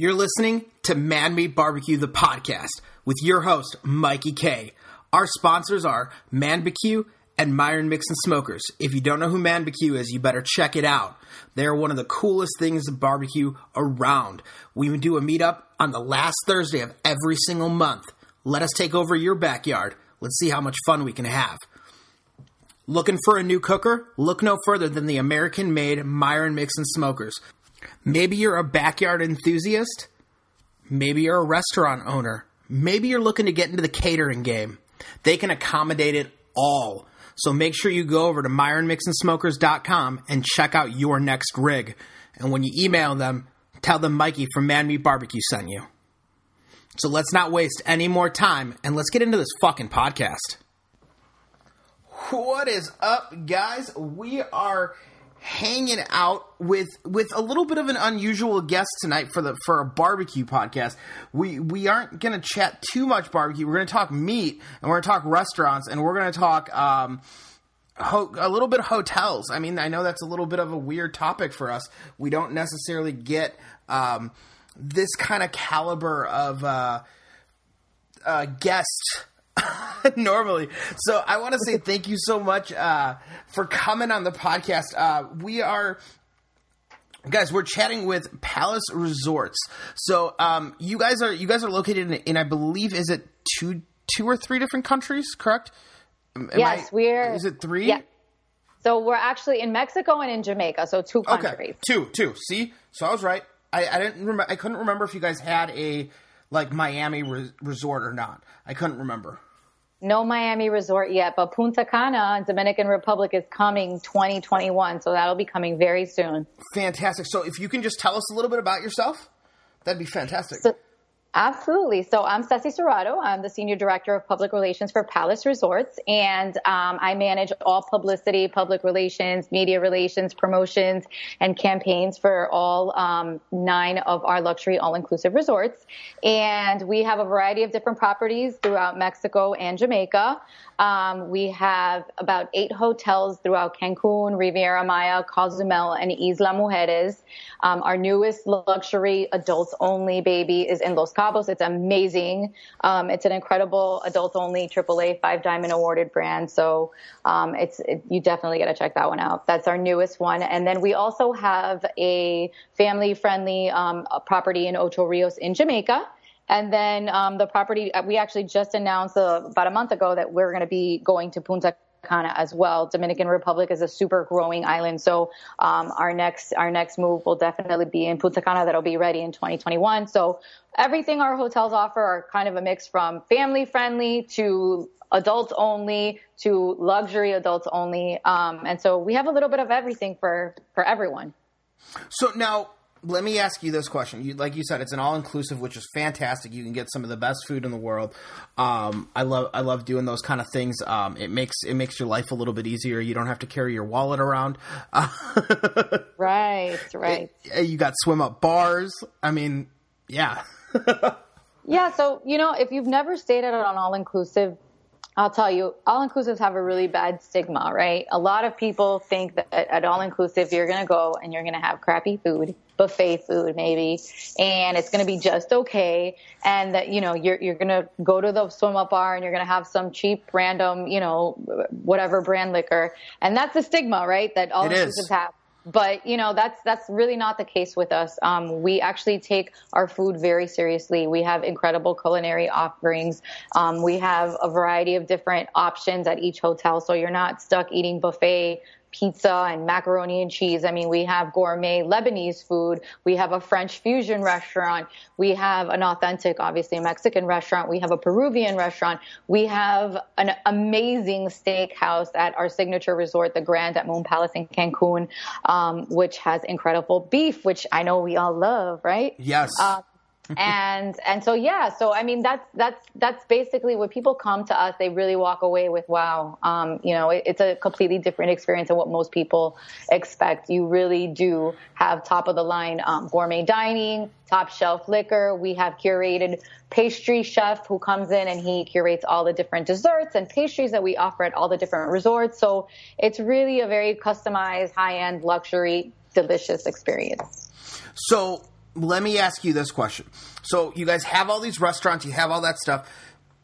You're listening to Man Meat Barbecue, the podcast, with your host, Mikey K. Our sponsors are ManBBQ and Myron Mixon Smokers. If you don't know who ManBBQ is, you better check it out. They're one of the coolest things of barbecue around. We do a meetup on the last Thursday of every single month. Let us take over your backyard. Let's see how much fun we can have. Looking for a new cooker? Look no further than the American made Myron Mixon Smokers. Maybe you're a backyard enthusiast. Maybe you're a restaurant owner. Maybe you're looking to get into the catering game. They can accommodate it all. So make sure you go over to myronmixonsmokers.com and check out your next rig. And when you email them, tell them Mikey from Man Meat Barbecue sent you. So let's not waste any more time and let's get into this fucking podcast. What is up, guys? We are hanging out with with a little bit of an unusual guest tonight for the for a barbecue podcast. We we aren't going to chat too much barbecue. We're going to talk meat and we're going to talk restaurants and we're going to talk um, ho- a little bit of hotels. I mean, I know that's a little bit of a weird topic for us. We don't necessarily get um, this kind of caliber of uh, uh, guest normally. So I want to say thank you so much uh, for coming on the podcast. Uh, we are. Guys, we're chatting with Palace Resorts. So, um, you guys are you guys are located in, in, I believe, is it two two or three different countries? Correct? Am yes, I, we're. Is it three? Yeah. So we're actually in Mexico and in Jamaica. So two countries. Okay, two, two. See, so I was right. I, I didn't remember. I couldn't remember if you guys had a like Miami re- resort or not. I couldn't remember no Miami resort yet, but Punta Cana, Dominican Republic, is coming 2021. So that'll be coming very soon. Fantastic. So if you can just tell us a little bit about yourself, that'd be fantastic. So, Absolutely. So I'm Ceci Serrato. I'm the Senior Director of Public Relations for Palace Resorts, and um, I manage all publicity, public relations, media relations, promotions, and campaigns for all um, nine of our luxury all-inclusive resorts. And we have a variety of different properties throughout Mexico and Jamaica. Um, we have about eight hotels throughout Cancun, Riviera Maya, Cozumel, and Isla Mujeres. Um, our newest luxury adults only baby is in Los Cabos. It's amazing. Um, it's an incredible adults only AAA five diamond awarded brand. So um, it's it, you definitely got to check that one out. That's our newest one. And then we also have a family friendly um, property in Ocho Rios in Jamaica. And then um, the property, uh, we actually just announced uh, about a month ago that we're going to be going to Punta Cana as well. Dominican Republic is a super growing island, so um, our next our next move will definitely be in Punta Cana. That'll be ready in 2021. So everything our hotels offer are kind of a mix from family friendly to adults only to luxury adults only, um, and so we have a little bit of everything for for everyone. So now let me ask you this question. You, like you said, it's an all inclusive, which is fantastic. You can get some of the best food in the world. Um, I love I love doing those kind of things. Um, it makes it makes your life a little bit easier. You don't have to carry your wallet around. right, right. It, you got swim up bars. I mean, yeah. yeah. So you know, if you've never stayed at an all inclusive I'll tell you, all inclusives have a really bad stigma, right? A lot of people think that at all inclusive, you're going to go and you're going to have crappy food, buffet food maybe, and it's going to be just okay. And that, you know, you're, you're going to go to the swim up bar and you're going to have some cheap, random, you know, whatever brand liquor. And that's the stigma, right? That all inclusives have but you know that's that's really not the case with us. Um, we actually take our food very seriously. We have incredible culinary offerings. Um, we have a variety of different options at each hotel, so you're not stuck eating buffet pizza and macaroni and cheese. I mean, we have gourmet Lebanese food. We have a French fusion restaurant. We have an authentic, obviously, Mexican restaurant. We have a Peruvian restaurant. We have an amazing steakhouse at our signature resort, the Grand at Moon Palace in Cancun, um, which has incredible beef, which I know we all love, right? Yes. Uh, and and so yeah so i mean that's that's that's basically when people come to us they really walk away with wow um, you know it, it's a completely different experience than what most people expect. You really do have top of the line um, gourmet dining top shelf liquor. We have curated pastry chef who comes in and he curates all the different desserts and pastries that we offer at all the different resorts. So it's really a very customized high end luxury delicious experience. So let me ask you this question. So you guys have all these restaurants, you have all that stuff,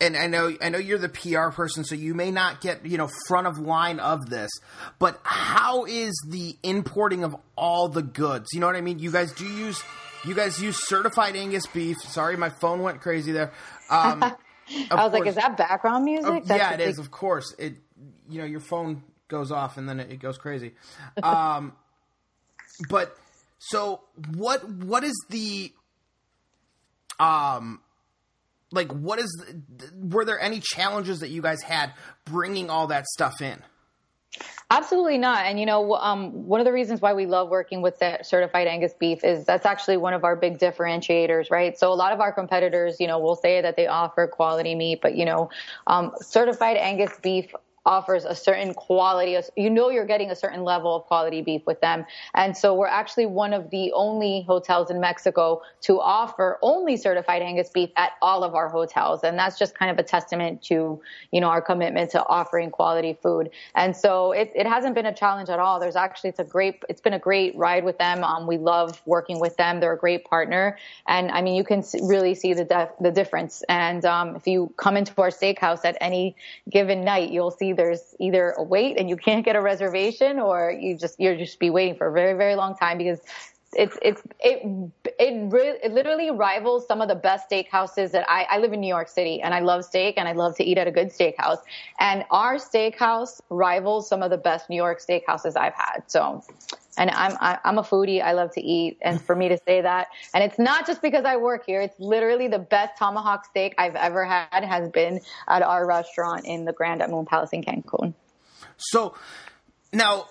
and I know I know you're the PR person, so you may not get you know front of line of this, but how is the importing of all the goods? You know what I mean? You guys do use you guys use certified Angus beef. Sorry, my phone went crazy there. Um, I was course, like, is that background music? yeah, it big... is. Of course, it. You know, your phone goes off and then it, it goes crazy. Um, but so what? What is the um like what is were there any challenges that you guys had bringing all that stuff in Absolutely not. And you know, um, one of the reasons why we love working with certified Angus beef is that's actually one of our big differentiators, right? So a lot of our competitors, you know, will say that they offer quality meat, but you know, um, certified Angus beef offers a certain quality. You know, you're getting a certain level of quality beef with them. And so we're actually one of the only hotels in Mexico to offer only certified Angus beef at all of our hotels. And that's just kind of a testament to, you know, our commitment to offering quality food. And so it, it hasn't been a challenge at all. There's actually, it's a great, it's been a great ride with them. Um, we love working with them. They're a great partner. And I mean, you can really see the, def- the difference. And, um, if you come into our steakhouse at any given night, you'll see there's either a wait and you can't get a reservation or you just you're just be waiting for a very very long time because it's it's it it, re- it literally rivals some of the best steakhouses that I, I live in New York City and I love steak and I love to eat at a good steakhouse. And our steakhouse rivals some of the best New York steakhouses I've had. So and I'm I'm a foodie. I love to eat, and for me to say that, and it's not just because I work here. It's literally the best tomahawk steak I've ever had has been at our restaurant in the Grand at Moon Palace in Cancun. So now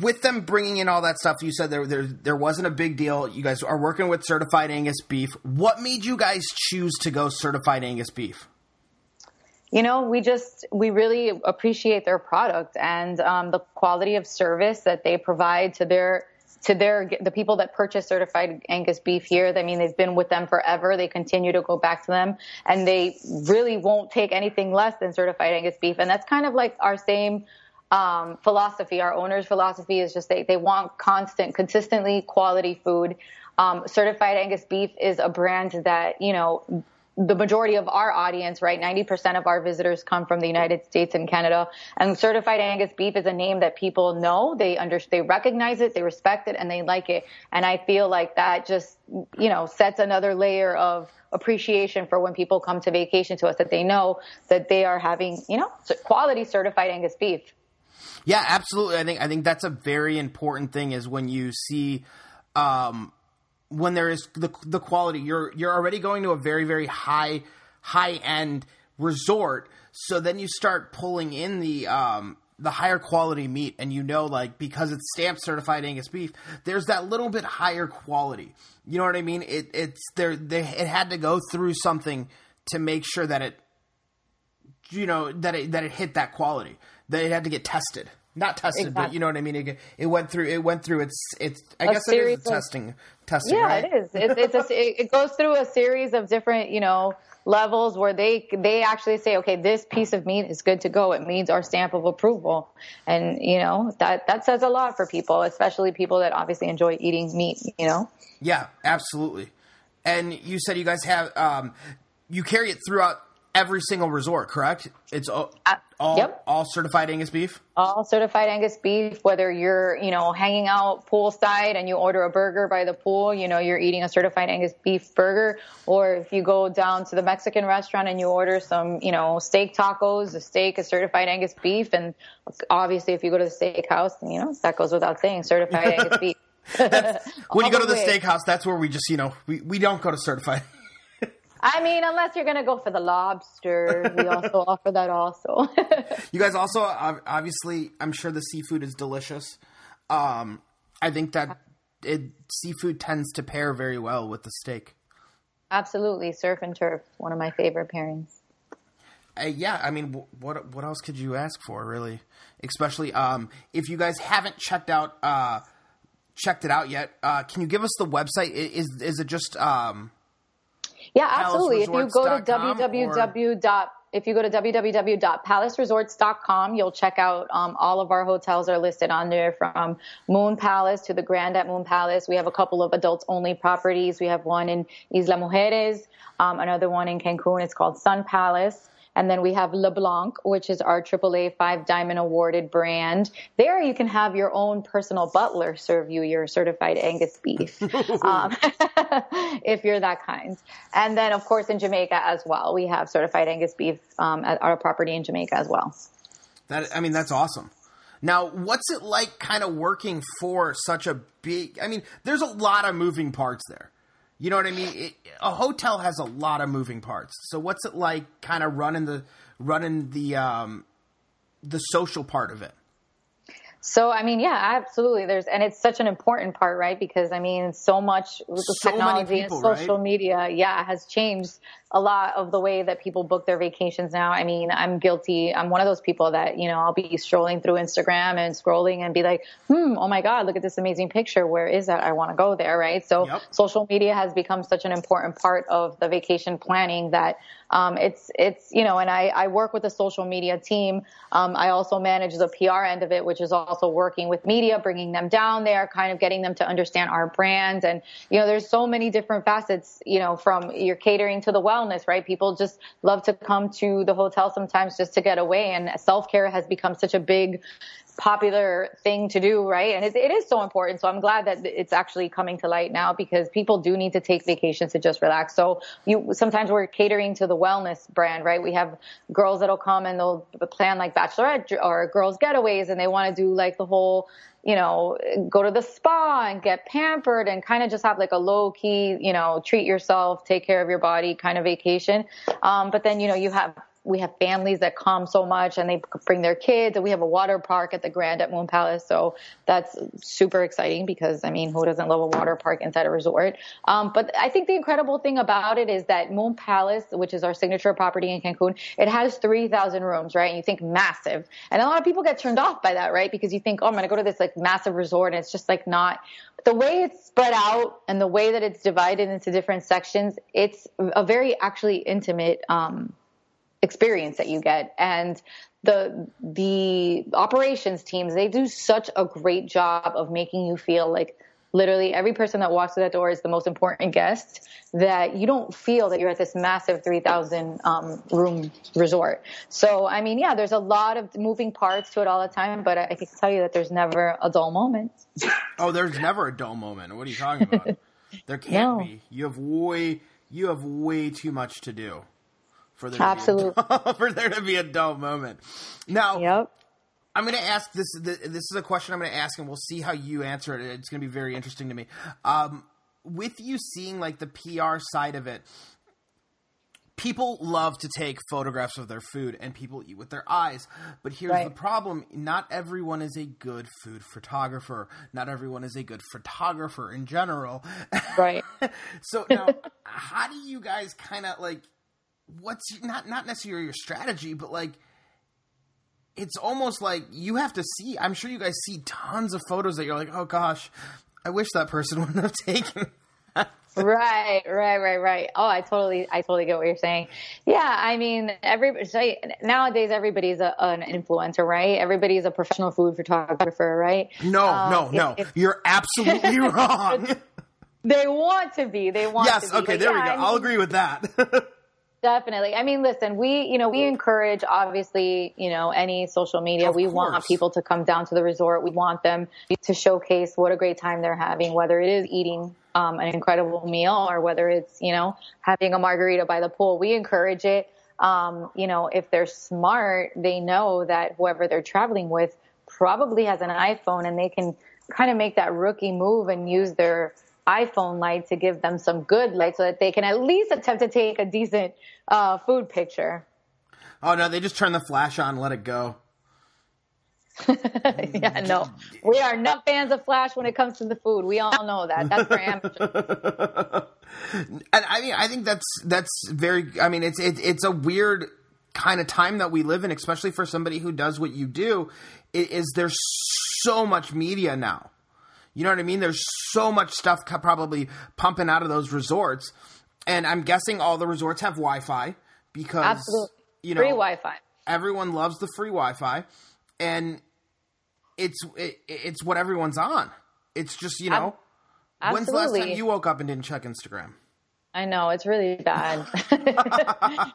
with them bringing in all that stuff, you said there, there there wasn't a big deal. You guys are working with certified Angus beef. What made you guys choose to go certified Angus beef? You know, we just we really appreciate their product and um, the quality of service that they provide to their to their the people that purchase certified Angus beef here. I mean, they've been with them forever. They continue to go back to them, and they really won't take anything less than certified Angus beef. And that's kind of like our same um, philosophy. Our owner's philosophy is just they, they want constant, consistently quality food. Um, certified Angus beef is a brand that, you know, the majority of our audience, right? 90% of our visitors come from the United States and Canada. And certified Angus beef is a name that people know. They under, they recognize it, they respect it, and they like it. And I feel like that just, you know, sets another layer of appreciation for when people come to vacation to us that they know that they are having, you know, quality certified Angus beef. Yeah, absolutely. I think I think that's a very important thing is when you see um, when there is the the quality. You're you're already going to a very very high high end resort, so then you start pulling in the um, the higher quality meat, and you know, like because it's stamp certified Angus beef, there's that little bit higher quality. You know what I mean? It it's there. They, it had to go through something to make sure that it, you know, that it that it hit that quality that it had to get tested. Not tested, exactly. but you know what I mean. It, it, went through. It went through. It's. It's. I a guess it is of, testing. Testing. Yeah, right? it is. It, it's. A, it goes through a series of different. You know levels where they they actually say okay this piece of meat is good to go it means our stamp of approval and you know that that says a lot for people especially people that obviously enjoy eating meat you know yeah absolutely and you said you guys have um you carry it throughout every single resort, correct? It's uh, all, yep. all certified Angus beef. All certified Angus beef. Whether you're you know hanging out poolside and you order a burger by the pool, you know you're eating a certified Angus beef burger, or if you go down to the Mexican restaurant and you order some you know steak tacos, the steak is certified Angus beef, and obviously if you go to the steakhouse, you know that goes without saying, certified Angus beef. when you go to the steakhouse, that's where we just you know we, we don't go to certified. I mean, unless you're going to go for the lobster, we also offer that also. you guys also obviously, I'm sure the seafood is delicious. Um, I think that it, seafood tends to pair very well with the steak. Absolutely, surf and turf, one of my favorite pairings. Uh, yeah, I mean, what what else could you ask for, really? Especially um, if you guys haven't checked out uh, checked it out yet. Uh, can you give us the website? Is is it just um, yeah, absolutely. If you go to www. if you go to www.palaceresorts.com, you'll check out um, all of our hotels are listed on there from Moon Palace to the Grand at Moon Palace. We have a couple of adults only properties. We have one in Isla Mujeres, um, another one in Cancun. It's called Sun Palace. And then we have LeBlanc, which is our AAA five diamond awarded brand. There you can have your own personal butler serve you your certified Angus beef, um, if you're that kind. And then, of course, in Jamaica as well, we have certified Angus beef um, at our property in Jamaica as well. That I mean, that's awesome. Now, what's it like kind of working for such a big I mean, there's a lot of moving parts there. You know what I mean? It, a hotel has a lot of moving parts. So what's it like kind of running the running the um the social part of it? So, I mean, yeah, absolutely. There's, and it's such an important part, right? Because I mean, so much with the So technology people, and social right? media, yeah, has changed a lot of the way that people book their vacations now. I mean, I'm guilty. I'm one of those people that, you know, I'll be strolling through Instagram and scrolling and be like, hmm, oh my God, look at this amazing picture. Where is that? I want to go there, right? So Yep. social media has become such an important part of the vacation planning that um, it's it's you know, and I, I work with the social media team. Um, I also manage the PR end of it, which is also working with media, bringing them down there, kind of getting them to understand our brand. And you know, there's so many different facets. You know, from you're catering to the wellness, right? People just love to come to the hotel sometimes just to get away, and self care has become such a big popular thing to do, right? And it, is so important. So I'm glad that it's actually coming to light now because people do need to take vacations to just relax. So you sometimes we're catering to the wellness brand, right? We have girls that'll come and they'll plan like bachelorette or girls getaways, and they want to do like the whole you know, go to the spa and get pampered and kind of just have like a low key, you know, treat yourself, take care of your body kind of vacation. Um, but then, you know, you have we have families that come so much and they bring their kids and we have a water park at the Grand at Moon Palace. So that's super exciting because I mean, who doesn't love a water park inside a resort? Um, but I think the incredible thing about it is that Moon Palace, which is our signature property in Cancun, it has 3,000 rooms, right? And you think massive. And a lot of people get turned off by that, right? Because you think, oh, I'm going to go to this like massive resort and it's just like not the way it's spread out and the way that it's divided into different sections. It's a very actually intimate, um, experience that you get and the the operations teams they do such a great job of making you feel like literally every person that walks through that door is the most important guest that you don't feel that you're at this massive 3000 um, room resort so i mean yeah there's a lot of moving parts to it all the time but i, I can tell you that there's never a dull moment Oh, there's never a dull moment. What are you talking about? there can't No. be. You have way you have way too much to do for there Absolutely. to be a dull, for there to be a dull moment. Now, yep I'm going to ask this. This is a question I'm going to ask, and we'll see how you answer it. It's going to be very interesting to me. Um, with you seeing like the PR side of it, people love to take photographs of their food, and people eat with their eyes. But here's Right. the problem: not everyone is a good food photographer. Not everyone is a good photographer in general. right so now, how do you guys kind of like? What's not not necessarily your strategy, but like it's almost like you have to see. I'm sure you guys see tons of photos that you're like, oh gosh, I wish that person wouldn't have taken. Right, right, right, right. Oh, I totally, I totally get what you're saying. Yeah, I mean, every so nowadays everybody's a, an influencer, right? Everybody's a professional food photographer, right? no, Um, no, no. if You're absolutely wrong. they want to be. They want. yes. To be. Okay. There we go. I I'll agree with that. Definitely. I mean, listen, we, you know, we encourage obviously, you know, any social media. Of we course. want people to come down to the resort. We want them to showcase what a great time they're having, whether it is eating um, an incredible meal or whether it's, you know, having a margarita by the pool. We encourage it. Um, you know, if they're smart, they know that whoever they're traveling with probably has an iPhone and they can kind of make that rookie move and use their iPhone light to give them some good light so that they can at least attempt to take a decent uh, food picture. oh no, they just turn the flash on, let it go. yeah, no, we are not fans of Flash when it comes to the food. We all know that. That's for amateurs. and I mean, I think that's that's very. I mean, it's it, it's a weird kind of time that we live in, especially for somebody who does what you do. Is there's so much media now? You know what I mean? There's so much stuff probably pumping out of those resorts, and I'm guessing all the resorts have Wi-Fi because Absolutely. you know, free Wi-Fi. Everyone loves the free Wi-Fi, and it's it, it's what everyone's on. It's just you know, Absolutely. when's the last time you woke up and didn't check Instagram? I know it's really bad.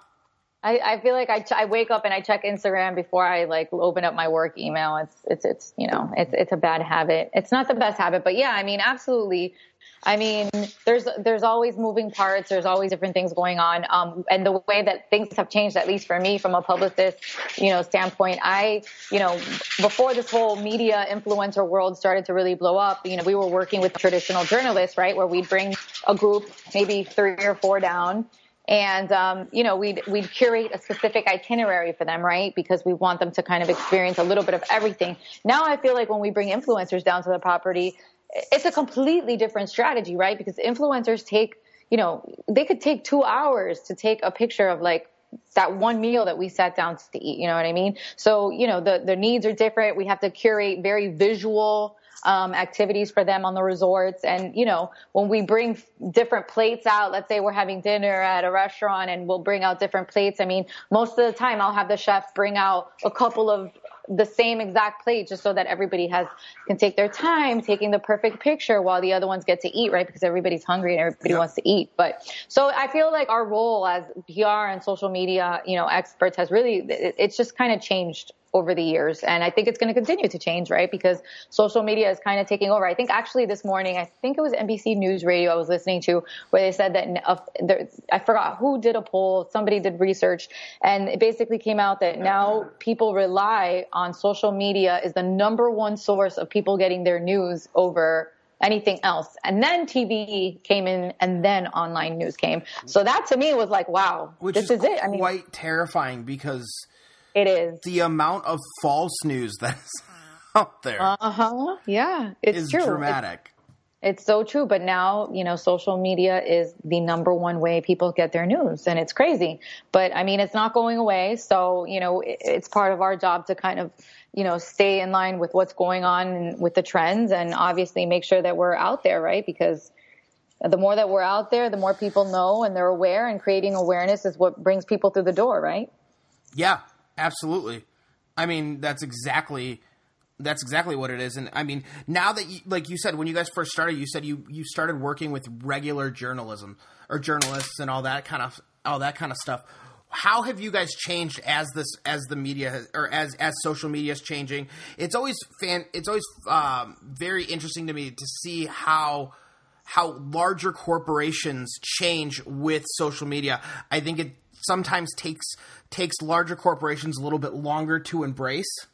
I, I feel like I, ch- I wake up and I check Instagram before I like open up my work email. It's it's it's you know it's it's a bad habit. It's not the best habit, but yeah, I mean absolutely. I mean, there's there's always moving parts. There's always different things going on. Um, and the way that things have changed, at least for me, from a publicist, you know, standpoint, I, you know, before this whole media influencer world started to really blow up, you know, we were working with traditional journalists, right, where we'd bring a group, maybe three or four down, and um, you know we'd we'd curate a specific itinerary for them right? Because we want them to kind of experience a little bit of everything. Now i feel like when we bring influencers down to the property it's a completely different strategy right? Because influencers take you know they could take two hours to take a picture of like that one meal that we sat down to eat you know what i mean? So you know the the needs are different. We have to curate very visual um, activities for them on the resorts. And, you know, when we bring different plates out, let's say we're having dinner at a restaurant and we'll bring out different plates. I mean, most of the time I'll have the chef bring out a couple of the same exact plate just so that everybody has can take their time taking the perfect picture while the other ones get to eat right because everybody's hungry and everybody yep. wants to eat but so i feel like our role as pr and social media you know experts has really it, it's just kind of changed over the years. And I think it's going to continue to change, right? Because social media is kind of taking over. I think actually this morning, I think it was NBC News Radio I was listening to where they said that uh, there, I forgot who did a poll, somebody did research, and it basically came out that now people rely on social media is the number one source of people getting their news over anything else. And then TV came in and then online news came. So that to me was like, wow, Which this is, is, it. I mean, quite terrifying because it is. The amount of false news that's out there. Uh huh. Yeah, it's is true. dramatic. It's, it's so true. But now, you know, social media is the number one way people get their news, and it's crazy. But I mean, it's not going away. So, you know, it, it's part of our job to kind of, you know, stay in line with what's going on with the trends, and obviously make sure that we're out there, right? Because the more that we're out there, the more people know and they're aware, and creating awareness is what brings people through the door, right? Yeah, Absolutely. I mean, that's exactly that's exactly what it is. And I mean, now that you, like you said when you guys first started, you said you you started working with regular journalism or journalists and all that kind of all that kind of stuff. How have you guys changed as this as the media or as as social media is changing? It's always fan. It's always um, very interesting to me to see how how larger corporations change with social media. I think it sometimes takes takes larger corporations a little bit longer to embrace.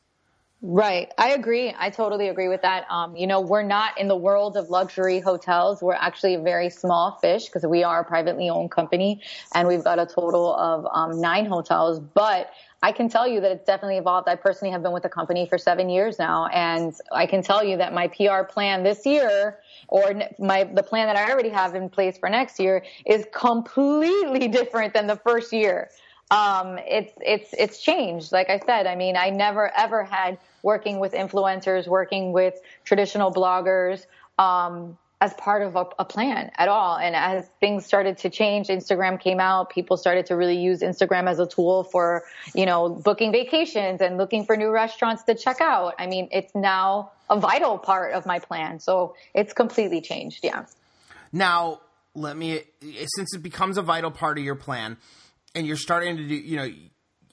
Right. I agree. I totally agree with that. Um, you know, we're not in the world of luxury hotels. We're actually a very small fish because we are a privately owned company and we've got a total of um, nine hotels. But I can tell you that it's definitely evolved. I personally have been with the company for seven years now, and I can tell you that my PR plan this year or my the plan that I already have in place for next year is completely different than the first year. Um, it's it's it's changed. Like I said, I mean, I never ever had working with influencers, working with traditional bloggers. Um, as part of a, a, plan at all. And as things started to change, Instagram came out. People started to really use Instagram as a tool for, you know, booking vacations and looking for new restaurants to check out. I mean, it's now a vital part of my plan. So it's completely changed. Yeah. Now, let me, since it becomes a vital part of your plan and you're starting to do, you know,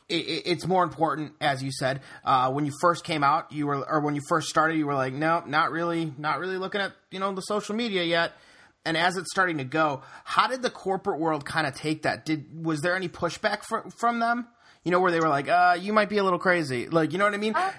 it's more important, as you said. Uh, when you first came out, you were, or when you first started, you were like, no, not really, not really looking at, you know, the social media yet. And as it's starting to go, how did the corporate world kind of take that? Did was there any pushback from from them? You know, where they were like, uh, you might be a little crazy, like, you know what I mean? Uh,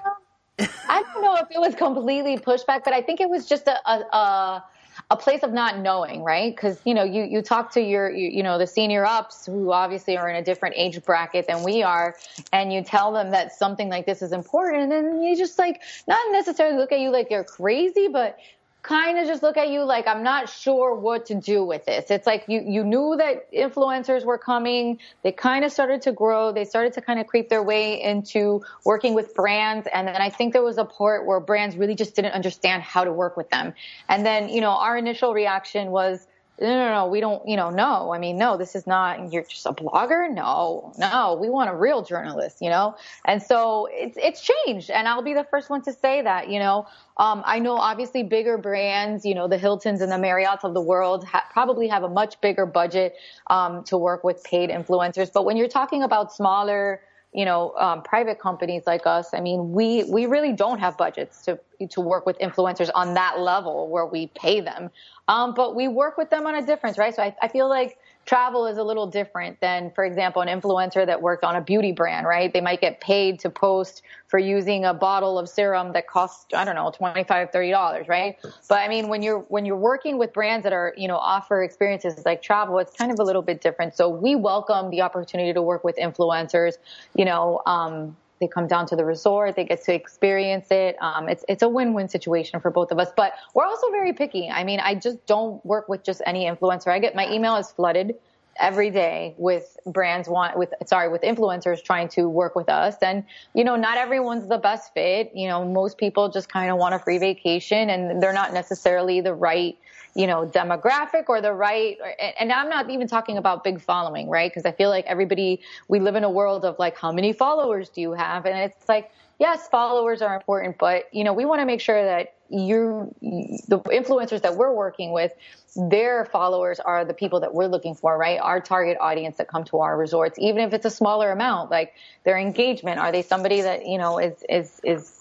I don't know if it was completely pushback, but I think it was just a, a, a a place of not knowing, right? Because you know, you you talk to your you, you, know the senior ups who obviously are in a different age bracket than we are, and you tell them that something like this is important, and you just like not necessarily look at you like you're crazy, but kind of just look at you like I'm not sure what to do with this. It's like you you knew that influencers were coming. They kind of started to grow. They started to kind of creep their way into working with brands and then I think there was a part where brands really just didn't understand how to work with them. And then, you know, our initial reaction was no, no, no, we don't, you know, no. I mean, no, this is not, you're just a blogger. No, no, we want a real journalist, you know? And so it's, it's changed. And I'll be the first one to say that, you know, um, I know obviously bigger brands, you know, the Hiltons and the Marriotts of the world ha- probably have a much bigger budget, um, to work with paid influencers. But when you're talking about smaller, you know, um, private companies like us, I mean, we, we really don't have budgets to, to work with influencers on that level where we pay them. Um, but we work with them on a difference, right? So I, I feel like travel is a little different than, for example, an influencer that worked on a beauty brand, right? They might get paid to post for using a bottle of serum that costs, I don't know, $25, $30, right? But I mean, when you're, when you're working with brands that are, you know, offer experiences like travel, it's kind of a little bit different. So we welcome the opportunity to work with influencers, you know, um, they come down to the resort, they get to experience it. Um, it's it's a win-win situation for both of us. But we're also very picky. I mean, I just don't work with just any influencer. I get my email is flooded every day with brands want with sorry with influencers trying to work with us and you know not everyone's the best fit you know most people just kind of want a free vacation and they're not necessarily the right you know, demographic or the right, and I'm not even talking about big following, right? Because I feel like everybody, we live in a world of like, how many followers do you have? And it's like, yes, followers are important, but you know, we want to make sure that you, the influencers that we're working with, their followers are the people that we're looking for, right? Our target audience that come to our resorts, even if it's a smaller amount, like their engagement, are they somebody that, you know, is, is, is,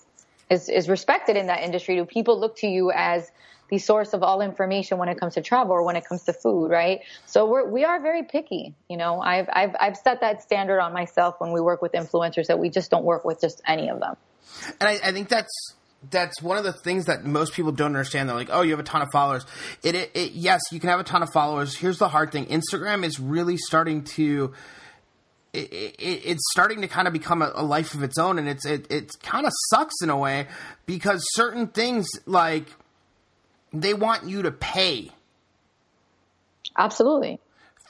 is, is respected in that industry? Do people look to you as the source of all information when it comes to travel or when it comes to food, right? So we're, we are very picky. You know, I've, I've, I've set that standard on myself when we work with influencers that we just don't work with just any of them. And I, I think that's, that's one of the things that most people don't understand. They're like, "Oh, you have a ton of followers." It, it, it, yes, you can have a ton of followers. Here's the hard thing: Instagram is really starting to. It, it's starting to kind of become a, a, life of its own, and it's it, it kind of sucks in a way because certain things like they want you to pay. Absolutely.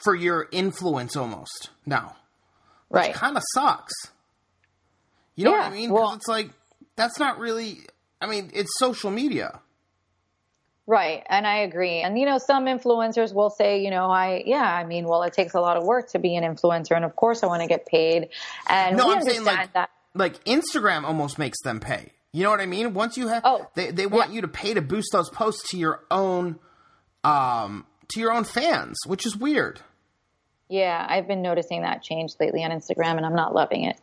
For your influence almost now. Right. kind of sucks. You know yeah, what I mean? Well, it's like, that's not really, I mean, it's social media. Right. And I agree. And, you know, some influencers will say, you know, I, yeah, I mean, well, it takes a lot of work to be an influencer. And of course I want to get paid. And no, I'm saying like, that. like Instagram almost makes them pay. You know what I mean? Once you have, oh, they they want yeah. you to pay to boost those posts to your own, um, to your own fans, which is weird. Yeah, I've been noticing that change lately on Instagram, and I'm not loving it.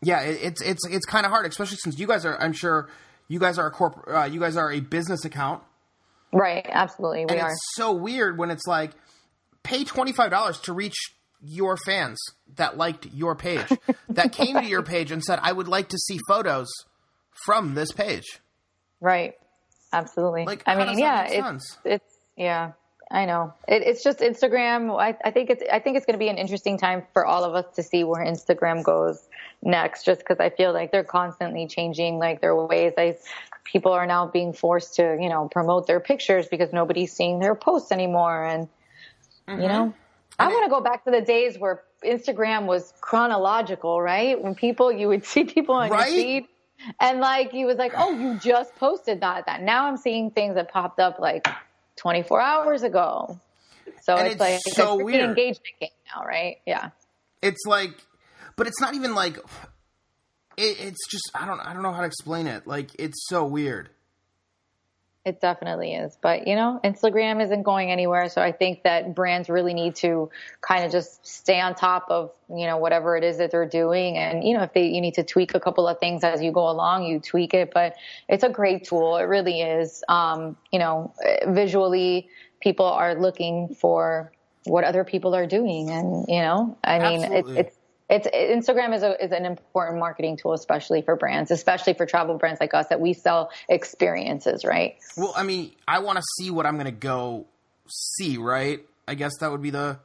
Yeah, it, it's it's it's kind of hard, especially since you guys are. I'm sure you guys are a corp. Uh, you guys are a business account. Right. Absolutely, we and are. It's so weird when it's like pay twenty five dollars to reach your fans that liked your page, that came to your page and said, I would like to see photos from this page. Right. Absolutely. Like, I mean, yeah, it's, it's, yeah, I know. It, it's just Instagram. I, I think it's, I think it's going to be an interesting time for all of us to see where Instagram goes next, just because I feel like they're constantly changing like their ways. I, people are now being forced to, you know, promote their pictures because nobody's seeing their posts anymore. And, Mm-hmm. you know, I want to go back to the days where Instagram was chronological, right? When people, you would see people on Right? your feed and like, you was like, oh, you just posted that, that. Now I'm seeing things that popped up like 24 hours ago. So it's, it's like, so it's weird. engagement game now, right? Yeah. It's like, but it's not even like, it, it's just, I don't, I don't know how to explain it. Like, it's so weird. It definitely is. But, you know, Instagram isn't going anywhere. So I think that brands really need to kind of just stay on top of, you know, whatever it is that they're doing. And, you know, if they, you need to tweak a couple of things as you go along, you tweak it. But it's a great tool. It really is. Um, you know, visually, people are looking for what other people are doing. And, you know, I mean, it, it's, it's Instagram is a, is an important marketing tool, especially for brands, especially for travel brands like us that we sell experiences, right? Well, I mean, I want to see what I'm going to go see, right? I guess that would be the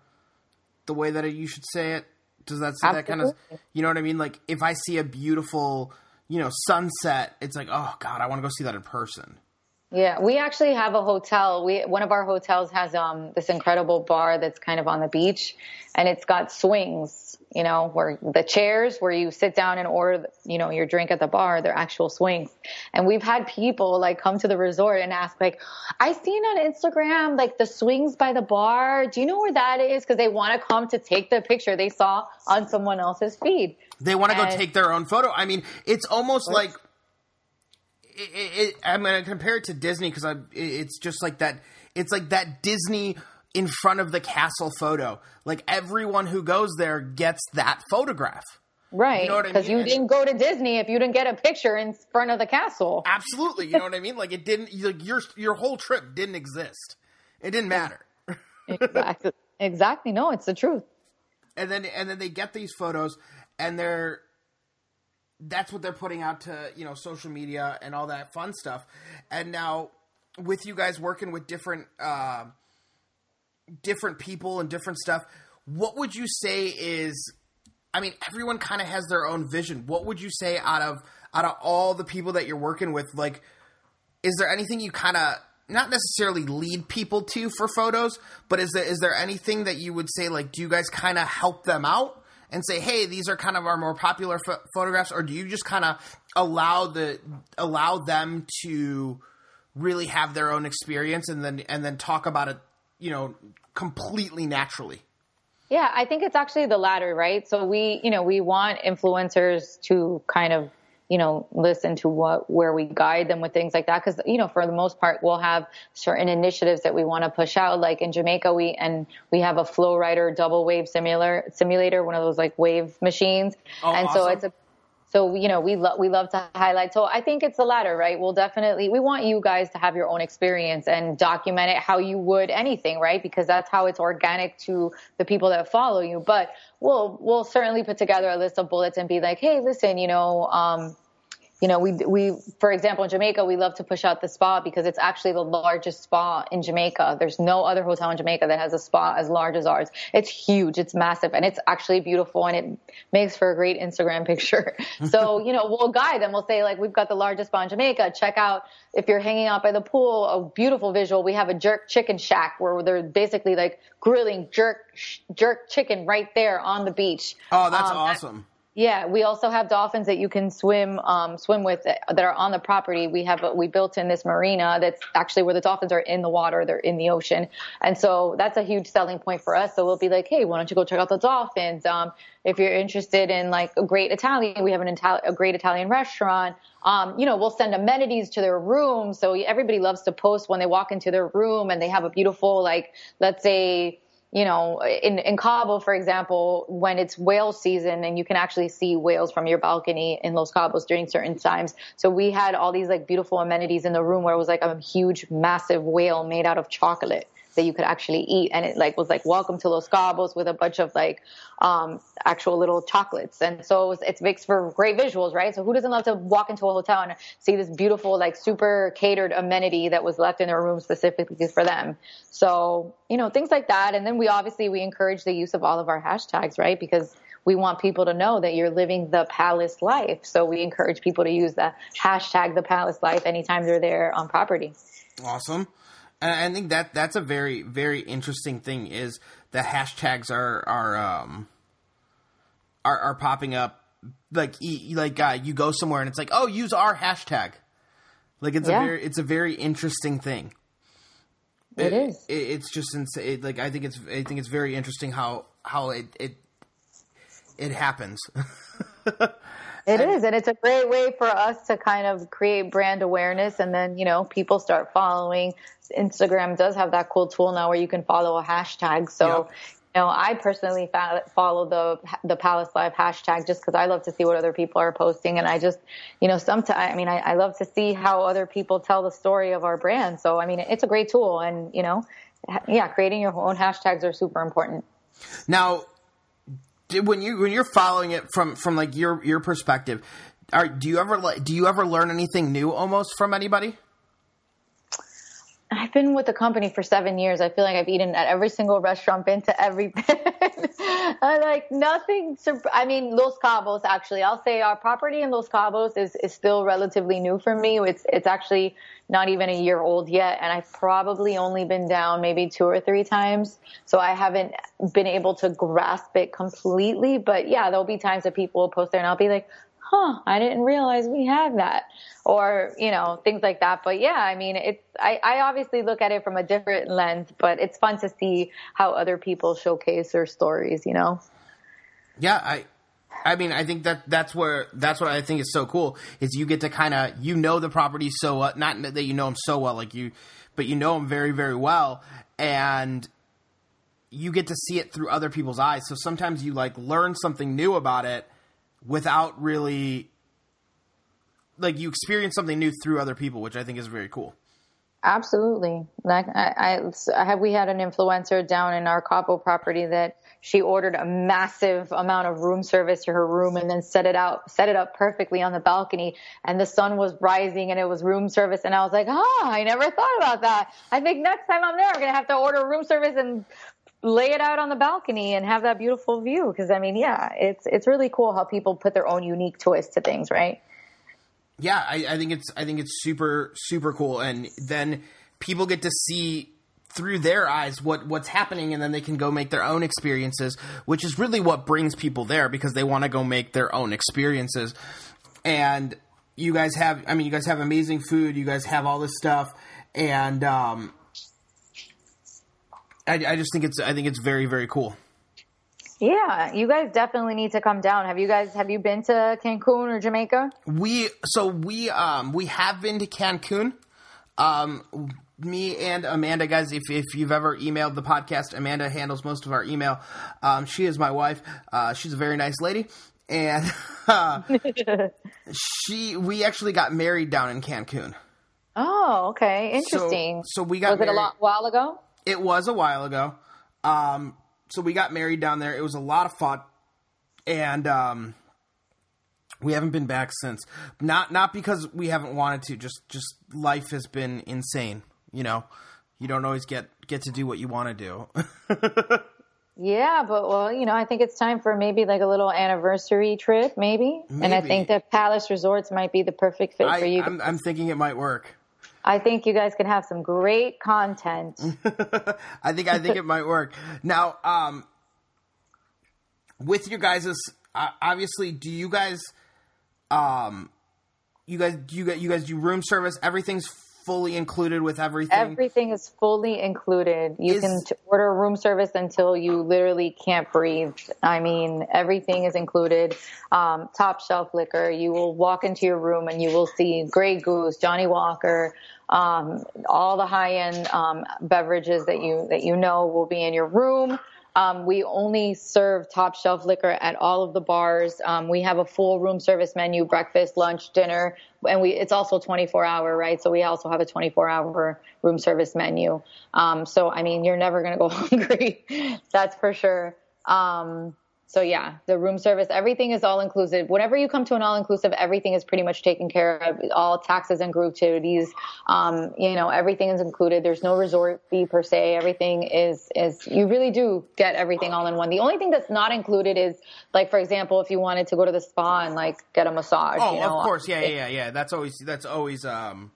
the way that you should say it. Does that say that kind of, you know what I mean? Like if I see a beautiful, you know, sunset, it's like, oh god, I want to go see that in person. Yeah, we actually have a hotel. We one of our hotels has um this incredible bar that's kind of on the beach, and it's got swings. You know, where the chairs where you sit down and order, you know, your drink at the bar, they're actual swings. And we've had people like come to the resort and ask like, I seen on Instagram like the swings by the bar. Do you know where that is? Because they want to come to take the picture they saw on someone else's feed. They want to go take their own photo. I mean, it's almost like it, it, I'm going to compare it to Disney because it's just like that. It's like that Disney in front of the castle photo. Like everyone who goes there gets that photograph. Right. Because you, know I mean? you didn't go to Disney if you didn't get a picture in front of the castle. Absolutely. You know what I mean? Like it didn't, like your, your whole trip didn't exist. It didn't matter. exactly. Exactly. No, it's the truth. And then, and then they get these photos and they're, that's what they're putting out to you know social media and all that fun stuff. And now with you guys working with different uh, different people and different stuff, what would you say is? I mean, everyone kind of has their own vision. What would you say out of out of all the people that you're working with? Like, is there anything you kind of not necessarily lead people to for photos, but is there is there anything that you would say like, do you guys kind of help them out? And say, "Hey, these are kind of our more popular ph- photographs," or do you just kind of allow the allow them to really have their own experience and then and then talk about it, you know, completely naturally? Yeah, I think it's actually the latter, right? So we, you know, we want influencers to kind of you know, listen to what, where we guide them with things like that. Cause, you know, for the most part, we'll have certain initiatives that we want to push out. Like in Jamaica, we, and we have a flow rider double wave simulator, simulator, one of those like wave machines. Oh, and awesome. so it's a, so, you know, we love, we love to highlight. So I think it's the latter, right? We'll definitely, we want you guys to have your own experience and document it how you would anything, right? Because that's how it's organic to the people that follow you. But we'll, we'll certainly put together a list of bullets and be like, Hey, listen, you know, um, you know, we, we, for example, in Jamaica, we love to push out the spa because it's actually the largest spa in Jamaica. There's no other hotel in Jamaica that has a spa as large as ours. It's huge. It's massive and it's actually beautiful and it makes for a great Instagram picture. so, you know, we'll guide them. We'll say like, we've got the largest spa in Jamaica. Check out if you're hanging out by the pool, a beautiful visual. We have a jerk chicken shack where they're basically like grilling jerk, jerk chicken right there on the beach. Oh, that's um, awesome. Yeah, we also have dolphins that you can swim um, swim with that are on the property. We have we built in this marina that's actually where the dolphins are in the water. They're in the ocean, and so that's a huge selling point for us. So we'll be like, hey, why don't you go check out the dolphins? Um, if you're interested in like a great Italian, we have an Itali- a great Italian restaurant. Um, you know, we'll send amenities to their room. So everybody loves to post when they walk into their room and they have a beautiful like, let's say you know, in, in Cabo, for example, when it's whale season and you can actually see whales from your balcony in Los Cabos during certain times. So we had all these like beautiful amenities in the room where it was like a huge, massive whale made out of chocolate that you could actually eat. And it like was like welcome to Los Cabos with a bunch of like um, actual little chocolates. And so it, it makes for great visuals, right? So who doesn't love to walk into a hotel and see this beautiful like super catered amenity that was left in their room specifically for them? So you know things like that. And then we obviously we encourage the use of all of our hashtags, right? Because we want people to know that you're living the palace life. So we encourage people to use the hashtag the palace life anytime they're there on property. Awesome. And I think that that's a very very interesting thing is the hashtags are are um are, are popping up like like uh, you go somewhere and it's like oh use our hashtag like it's yeah. a very it's a very interesting thing. it, it is. It, it's just insane. It, like I think it's I think it's very interesting how how it it it happens. It and, is, and it's a great way for us to kind of create brand awareness, and then you know people start following. Instagram does have that cool tool now where you can follow a hashtag. So. Yep. You know, I personally follow the the Palace Life hashtag just because I love to see what other people are posting, and I just, you know, sometimes I mean, I, I love to see how other people tell the story of our brand. So, I mean, it's a great tool, and you know, yeah, creating your own hashtags are super important. Now, when you when you're following it from from like your your perspective, are do you ever do you ever learn anything new almost from anybody? I've been with the company for seven years. I feel like I've eaten at every single restaurant, been to every I like nothing. I mean, Los Cabos. Actually, I'll say our property in Los Cabos is is still relatively new for me. It's it's actually not even a year old yet, and I've probably only been down maybe two or three times. So I haven't been able to grasp it completely. But yeah, there'll be times that people will post there, and I'll be like, huh, I didn't realize we had that. Or, you know, things like that. But yeah, I mean, it's, I, I obviously look at it from a different lens, but it's fun to see how other people showcase their stories, you know? Yeah, I, I mean, I think that that's where that's what I think is so cool is you get to kind of you know the property so well, not that you know them so well like you, but you know them very very well, and you get to see it through other people's eyes. So sometimes you like learn something new about it, without really like you experience something new through other people, which I think is very cool. Absolutely. Like I, I, have, we had an influencer down in our Cabo property that she ordered a massive amount of room service to her room and then set it out, set it up perfectly on the balcony. And the sun was rising and it was room service. And I was like, ah, oh, I never thought about that. I think next time I'm there, I'm going to have to order room service and lay it out on the balcony and have that beautiful view. Because I mean, yeah, it's it's really cool how people put their own unique twist to things, right? Yeah, I, I think it's I think it's super super cool, and then people get to see through their eyes what what's happening, and then they can go make their own experiences, which is really what brings people there because they want to go make their own experiences. And you guys have, I mean, you guys have amazing food. You guys have all this stuff, and um, I, I just think it's I think it's very very cool. Yeah, you guys definitely need to come down. Have you guys have you been to Cancun or Jamaica? We so we um we have been to Cancun. Um me and Amanda guys if if you've ever emailed the podcast, Amanda handles most of our email. Um she is my wife. Uh she's a very nice lady and uh, she we actually got married down in Cancun. Oh, okay. Interesting. So, so we got Was married. it a lot while ago? It was a while ago. Um, so we got married down there. It was a lot of fun, and um, we haven't been back since. Not not because we haven't wanted to. Just just life has been insane. You know, you don't always get get to do what you want to do. yeah, but well, you know, I think it's time for maybe like a little anniversary trip, maybe. maybe. And I think that Palace Resorts might be the perfect fit I, for you. I'm, I'm thinking it might work. I think you guys can have some great content. I think I think it might work. Now, um, with your guys' uh, obviously, do you guys, um, you guys, do you, you guys do room service? Everything's fully included with everything? Everything is fully included. You is, can order room service until you literally can't breathe. I mean, everything is included. Um, top shelf liquor. You will walk into your room and you will see Grey Goose, Johnnie Walker, um, all the high end um, beverages that you that you know will be in your room. Um, we only serve top shelf liquor at all of the bars. Um, we have a full room service menu, breakfast, lunch, dinner, and we it's also 24 hour, right? So we also have a 24 hour room service menu. Um, so I mean, you're never going to go hungry, that's for sure. Um, so yeah, the room service, everything is all inclusive. Whenever you come to an all inclusive, everything is pretty much taken care of. All taxes and gratuities, um, you know, everything is included. There's no resort fee per se. Everything is is you really do get everything all in one. The only thing that's not included is like, for example, if you wanted to go to the spa and like get a massage. Oh, you know, of course, yeah, yeah, yeah, yeah. That's always that's always um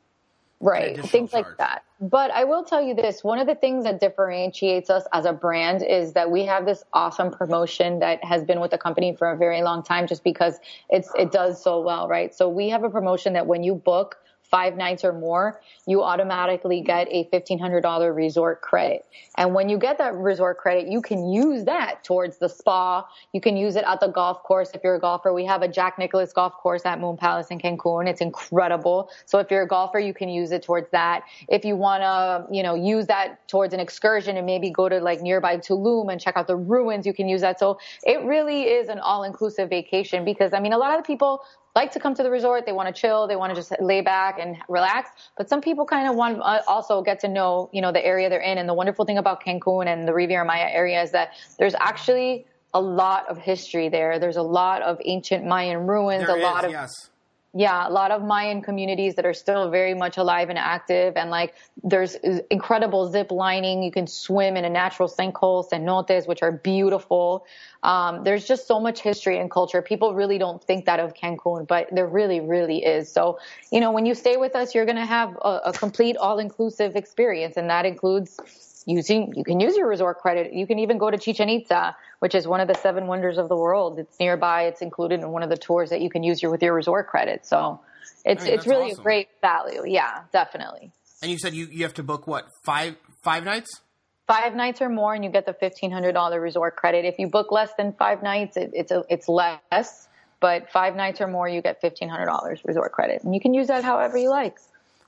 right things charge. like that but i will tell you this one of the things that differentiates us as a brand is that we have this awesome promotion that has been with the company for a very long time just because it's it does so well right so we have a promotion that when you book five nights or more, you automatically get a $1,500 resort credit. And when you get that resort credit, you can use that towards the spa. You can use it at the golf course if you're a golfer. We have a Jack Nicklaus golf course at Moon Palace in Cancun. It's incredible. So if you're a golfer, you can use it towards that. If you want to, you know, use that towards an excursion and maybe go to like nearby Tulum and check out the ruins, you can use that. So it really is an all-inclusive vacation because I mean, a lot of the people like to come to the resort. They want to chill. They want to just lay back and relax. But some people kind of want uh, also get to know, you know, the area they're in. And the wonderful thing about Cancun and the Riviera Maya area is that there's actually a lot of history there. There's a lot of ancient Mayan ruins, there a is, lot of yes Yeah, a lot of Mayan communities that are still very much alive and active. And like there's incredible zip lining. You can swim in a natural sinkhole, cenotes, which are beautiful. Um, there's just so much history and culture. People really don't think that of Cancun, but there really, really is. So, you know, when you stay with us, you're going to have a, a complete all inclusive experience. And that includes using, you can use your resort credit. You can even go to Chichen Itza, which is one of the seven wonders of the world. It's nearby. It's included in one of the tours that you can use your, with your resort credit. So it's, mean, it's really awesome. a great value. Yeah, definitely. And you said you, you have to book what, five, five nights? Five nights or more, and you get the fifteen hundred dollar resort credit. If you book less than five nights, it, it's a, it's less. But five nights or more, you get fifteen hundred dollars resort credit, and you can use that however you like.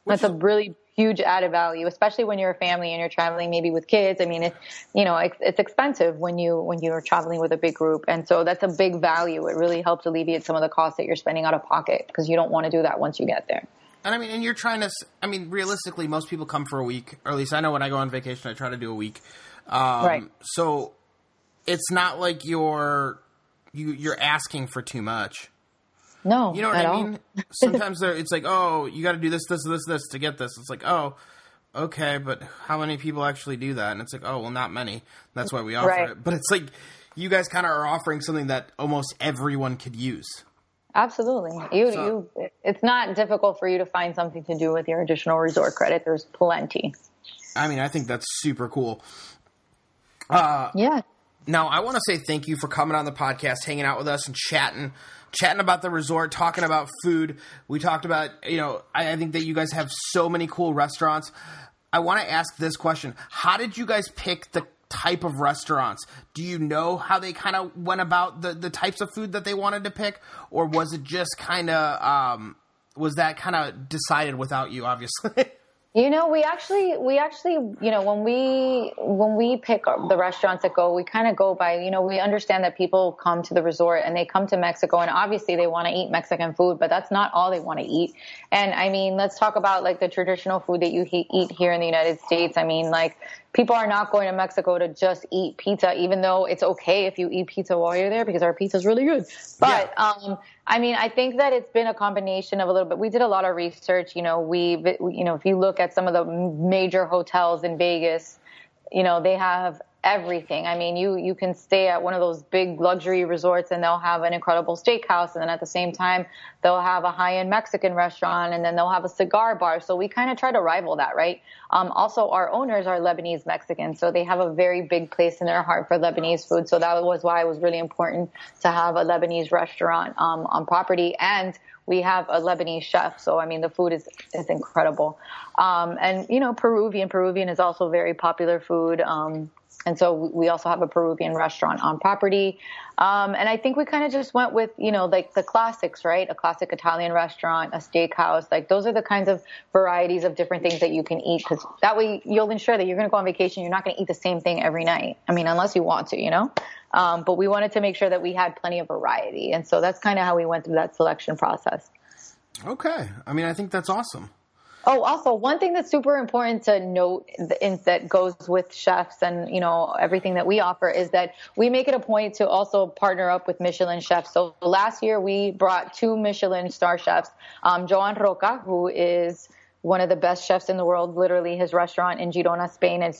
Which That's a really huge added value, especially when you're a family and you're traveling maybe with kids. I mean, it, you know, it's, it's expensive when you when you're traveling with a big group, and so that's a big value. It really helps alleviate some of the costs that you're spending out of pocket because you don't want to do that once you get there. And I mean, and you're trying to. I mean, realistically, most people come for a week, or at least I know when I go on vacation, I try to do a week. Um, right. So it's not like you're you you're asking for too much. No, you know what I mean. Sometimes it's like, oh, you got to do this, this, this, this to get this. It's like, oh, okay, but how many people actually do that? And it's like, oh, well, not many. That's why we offer right. it. But it's like you guys kind of are offering something that almost everyone could use. Absolutely. You, so, you, it's not difficult for you to find something to do with your additional resort credit. There's plenty. I mean, I think that's super cool. Uh, yeah. Now, I want to say thank you for coming on the podcast, hanging out with us, and chatting chatting about the resort, talking about food. We talked about, you know, I, I think that you guys have so many cool restaurants. I want to ask this question How did you guys pick the type of restaurants? Do you know how they kind of went about the, the types of food that they wanted to pick? Or was it just kind of, um, was that kind of decided without you, obviously? You know, we actually, we actually, you know, when we, when we pick the restaurants that go, we kind of go by, you know, we understand that people come to the resort and they come to Mexico and obviously they want to eat Mexican food, but that's not all they want to eat. And I mean, let's talk about like the traditional food that you eat here in the United States. I mean, like people are not going to Mexico to just eat pizza, even though it's okay if you eat pizza while you're there because our pizza is really good. But, yeah. um, I mean, I think that it's been a combination of a little bit. We did a lot of research. You know, we, you know, if you look at some of the major hotels in Vegas, you know, they have everything. I mean, you you can stay at one of those big luxury resorts and they'll have an incredible steakhouse, and then at the same time they'll have a high end Mexican restaurant, and then they'll have a cigar bar. So we kind of try to rival that, right? Um, also, our owners are Lebanese Mexican, so they have a very big place in their heart for Lebanese food. So that was why it was really important to have a Lebanese restaurant um, on property and we have a Lebanese chef. So, I mean, the food is, is incredible. Um, and, you know, Peruvian, Peruvian is also very popular food. Um, and so we also have a Peruvian restaurant on property. Um, and I think we kind of just went with, you know, like the classics, right? A classic Italian restaurant, a steakhouse. Like those are the kinds of varieties of different things that you can eat because that way you'll ensure that you're going to go on vacation. You're not going to eat the same thing every night. I mean, unless you want to, you know? Um, but we wanted to make sure that we had plenty of variety. And so that's kind of how we went through that selection process. Okay. I mean, I think that's awesome. Oh, also one thing that's super important to note that goes with chefs and you know everything that we offer is that we make it a point to also partner up with Michelin chefs. So last year we brought two Michelin star chefs, um, Joan Roca, who is one of the best chefs in the world. Literally, his restaurant in Girona, Spain, El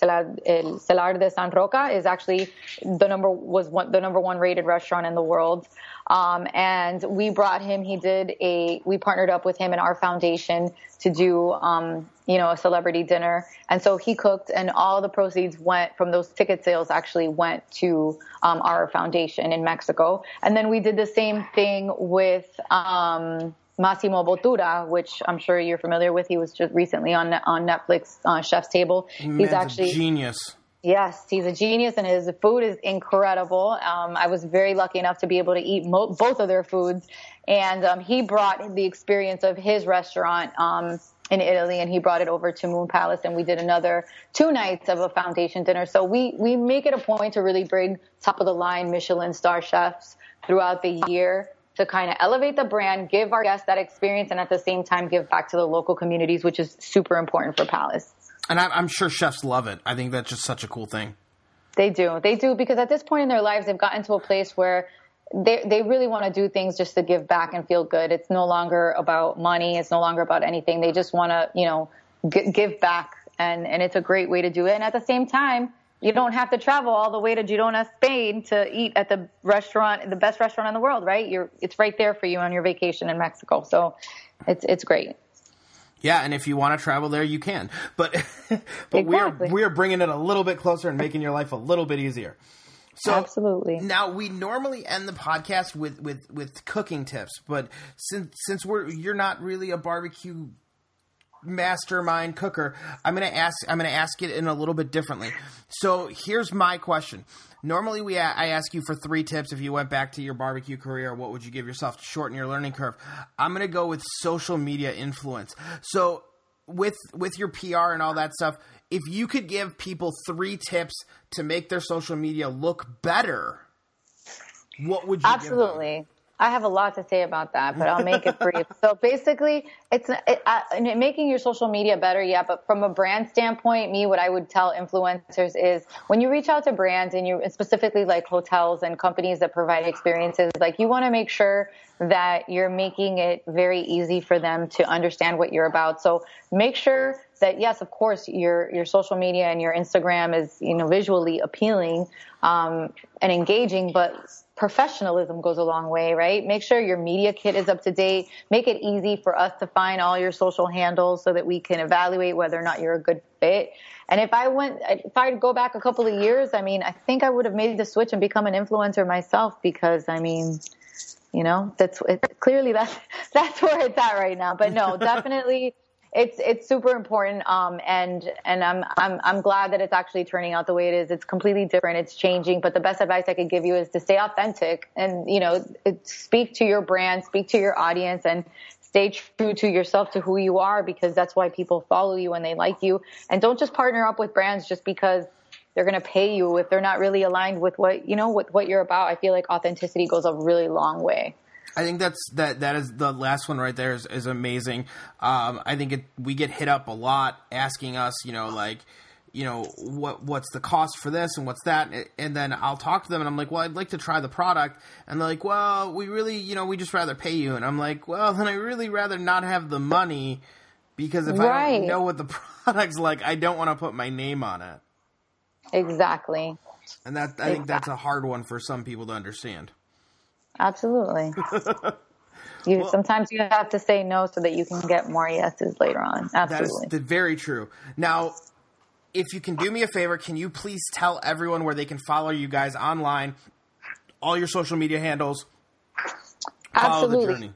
Celler de Can Roca is actually the number was one, the number one rated restaurant in the world. Um, and we brought him. He did a. We partnered up with him and our foundation to do, um, you know, a celebrity dinner. And so he cooked, and all the proceeds went from those ticket sales actually went to um, our foundation in Mexico. And then we did the same thing with. Um, Massimo Bottura, which I'm sure you're familiar with. He was just recently on on Netflix uh, Chef's Table. Man's he's actually genius. Yes, he's a genius, and his food is incredible. Um, I was very lucky enough to be able to eat mo- both of their foods, and um, he brought the experience of his restaurant um, in Italy, and he brought it over to Moon Palace, and we did another two nights of a foundation dinner. So we we make it a point to really bring top of the line Michelin star chefs throughout the year to kind of elevate the brand, give our guests that experience, and at the same time give back to the local communities, which is super important for Palace. And I'm sure chefs love it. I think that's just such a cool thing. They do. They do because at this point in their lives, they've gotten to a place where they they really want to do things just to give back and feel good. It's no longer about money. It's no longer about anything. They just want to, you know, g- give back, and and it's a great way to do it. And at the same time, you don't have to travel all the way to Girona, Spain, to eat at the restaurant, the best restaurant in the world, right? You're it's right there for you on your vacation in Mexico. So, it's it's great. Yeah, and if you want to travel there, you can. But but exactly. we're we're bringing it a little bit closer and making your life a little bit easier. So Absolutely. Now we normally end the podcast with, with, with cooking tips, but since since we're you're not really a barbecue mastermind cooker, I'm gonna ask I'm gonna ask it in a little bit differently. So here's my question. Normally, we I ask you for three tips. If you went back to your barbecue career, what would you give yourself to shorten your learning curve? I'm gonna go with social media influence. So with with your PR and all that stuff, if you could give people three tips to make their social media look better, what would you Absolutely. I have a lot to say about that, but I'll make it brief. so basically, it's it, uh, making your social media better, yeah. But from a brand standpoint, me, what I would tell influencers is when you reach out to brands and you specifically like hotels and companies that provide experiences, like you want to make sure that you're making it very easy for them to understand what you're about. So make sure that yes, of course, your your social media and your Instagram is you know visually appealing um, and engaging, but professionalism goes a long way, right? Make sure your media kit is up to date. Make it easy for us to find all your social handles so that we can evaluate whether or not you're a good fit. And if I went, if I'd go back a couple of years, I mean, I think I would have made the switch and become an influencer myself because I mean, you know, that's it, clearly that's that's where it's at right now. But no, definitely it's it's super important um, and and I'm I'm I'm glad that it's actually turning out the way it is. It's completely different. It's changing, but the best advice I could give you is to stay authentic and you know speak to your brand, speak to your audience, and stay true to yourself, to who you are, because that's why people follow you and they like you. And don't just partner up with brands just because they're going to pay you if they're not really aligned with what you know with what you're about. I feel like authenticity goes a really long way. I think that's that. That is the last one right there is, is amazing. Um, I think it, we get hit up a lot asking us, you know, like, you know, what what's the cost for this and what's that, and then I'll talk to them and I'm like, well, I'd like to try the product, and they're like, well, we really, you know, we just rather pay you, and I'm like, well, then I really rather not have the money because if right. I don't know what the product's like, I don't want to put my name on it. Exactly. And that I exactly. think that's a hard one for some people to understand. Absolutely. you well, sometimes you have to say no so that you can get more yeses later on. Absolutely. That is very true. Now, if you can do me a favor, can you please tell everyone where they can follow you guys online, all your social media handles, Absolutely.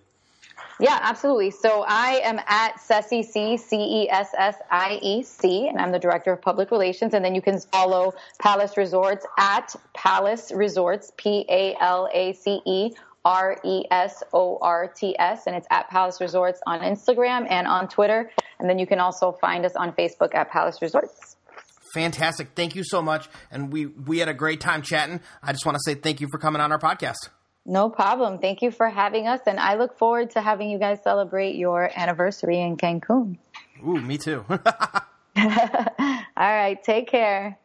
Yeah, absolutely. So I am at Cessy C C E S S I E C, and I'm the director of public relations. And then you can follow Palace Resorts at Palace Resorts, P A L A C E R E S O R T S, and it's at Palace Resorts on Instagram and on Twitter. And then you can also find us on Facebook at Palace Resorts. Fantastic. Thank you so much. And we, we had a great time chatting. I just want to say thank you for coming on our podcast. No problem. Thank you for having us. And I look forward to having you guys celebrate your anniversary in Cancun. Ooh, me too. All right. Take care.